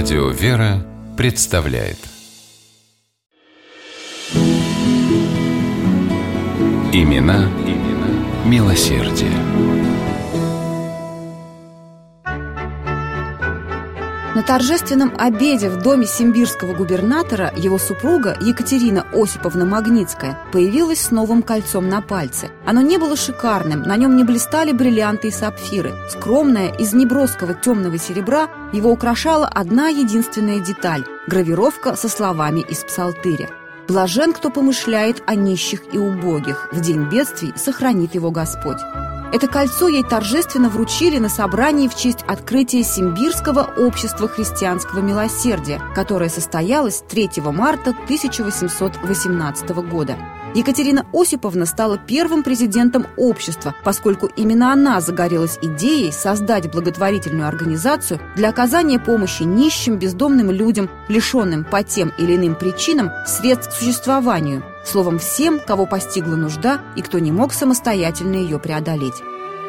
Радио «Вера» представляет Имена, имена милосердие. На торжественном обеде в доме симбирского губернатора его супруга Екатерина Осиповна Магнитская появилась с новым кольцом на пальце. Оно не было шикарным, на нем не блистали бриллианты и сапфиры. Скромное, из неброского темного серебра, его украшала одна единственная деталь – гравировка со словами из псалтыря. «Блажен, кто помышляет о нищих и убогих, в день бедствий сохранит его Господь». Это кольцо ей торжественно вручили на собрании в честь открытия Симбирского общества христианского милосердия, которое состоялось 3 марта 1818 года. Екатерина Осиповна стала первым президентом общества, поскольку именно она загорелась идеей создать благотворительную организацию для оказания помощи нищим, бездомным людям, лишенным по тем или иным причинам средств к существованию, словом, всем, кого постигла нужда и кто не мог самостоятельно ее преодолеть.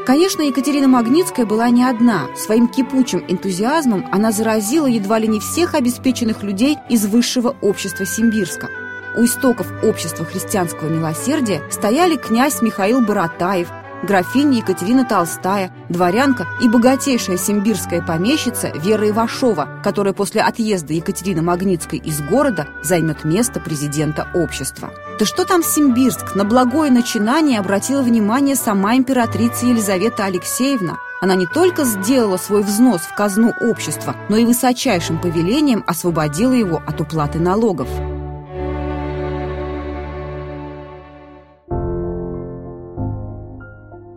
Конечно, Екатерина Магнитская была не одна. Своим кипучим энтузиазмом она заразила едва ли не всех обеспеченных людей из высшего общества Симбирска – у истоков общества христианского милосердия стояли князь Михаил Боротаев, графиня Екатерина Толстая, дворянка и богатейшая симбирская помещица Вера Ивашова, которая после отъезда Екатерины Магнитской из города займет место президента общества. Да что там Симбирск, на благое начинание обратила внимание сама императрица Елизавета Алексеевна. Она не только сделала свой взнос в казну общества, но и высочайшим повелением освободила его от уплаты налогов.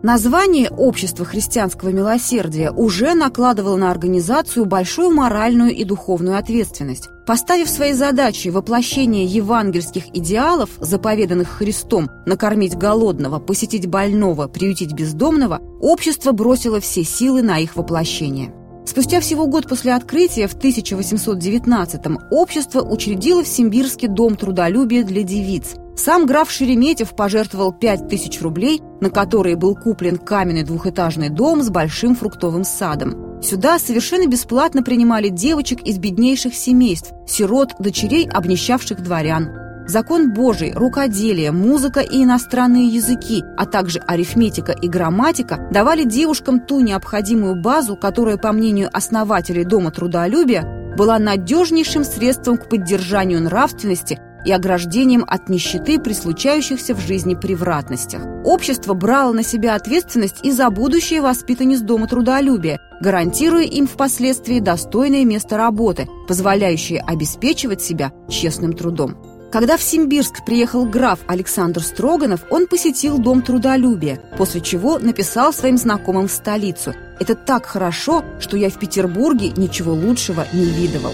Название Общества христианского милосердия уже накладывало на организацию большую моральную и духовную ответственность. Поставив своей задачей воплощение евангельских идеалов, заповеданных Христом, накормить голодного, посетить больного, приютить бездомного, общество бросило все силы на их воплощение. Спустя всего год после открытия в 1819-м общество учредило в Симбирске дом трудолюбия для девиц, сам граф Шереметьев пожертвовал 5000 рублей, на которые был куплен каменный двухэтажный дом с большим фруктовым садом. Сюда совершенно бесплатно принимали девочек из беднейших семейств, сирот, дочерей обнищавших дворян. Закон Божий, рукоделие, музыка и иностранные языки, а также арифметика и грамматика давали девушкам ту необходимую базу, которая, по мнению основателей Дома трудолюбия, была надежнейшим средством к поддержанию нравственности и ограждением от нищеты при случающихся в жизни превратностях. Общество брало на себя ответственность и за будущее воспитанниц Дома трудолюбия, гарантируя им впоследствии достойное место работы, позволяющее обеспечивать себя честным трудом. Когда в Симбирск приехал граф Александр Строганов, он посетил Дом трудолюбия, после чего написал своим знакомым в столицу «Это так хорошо, что я в Петербурге ничего лучшего не видывал».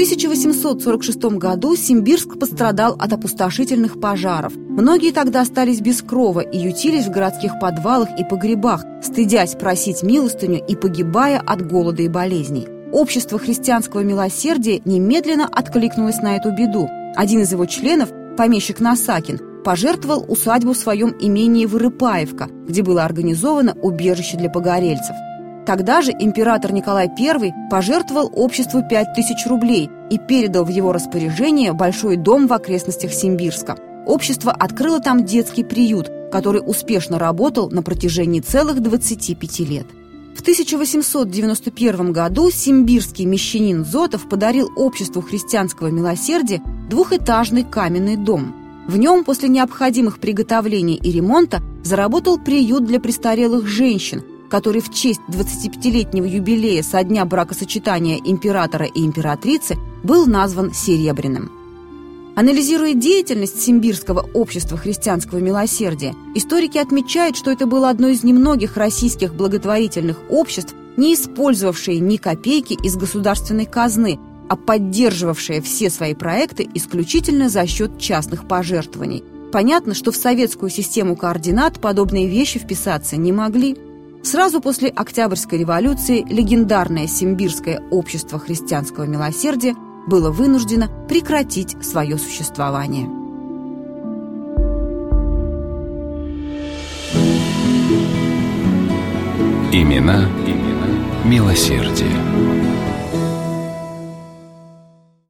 1846 году Симбирск пострадал от опустошительных пожаров. Многие тогда остались без крова и ютились в городских подвалах и погребах, стыдясь просить милостыню и погибая от голода и болезней. Общество христианского милосердия немедленно откликнулось на эту беду. Один из его членов, помещик Насакин, пожертвовал усадьбу в своем имении Вырыпаевка, где было организовано убежище для погорельцев – Тогда же император Николай I пожертвовал обществу 5000 рублей и передал в его распоряжение большой дом в окрестностях Симбирска. Общество открыло там детский приют, который успешно работал на протяжении целых 25 лет. В 1891 году симбирский мещанин Зотов подарил обществу христианского милосердия двухэтажный каменный дом. В нем после необходимых приготовлений и ремонта заработал приют для престарелых женщин, который в честь 25-летнего юбилея со дня бракосочетания императора и императрицы был назван Серебряным. Анализируя деятельность Симбирского общества христианского милосердия, историки отмечают, что это было одно из немногих российских благотворительных обществ, не использовавшее ни копейки из государственной казны, а поддерживавшее все свои проекты исключительно за счет частных пожертвований. Понятно, что в советскую систему координат подобные вещи вписаться не могли. Сразу после Октябрьской революции легендарное Симбирское общество христианского милосердия было вынуждено прекратить свое существование. Имена, имена милосердие.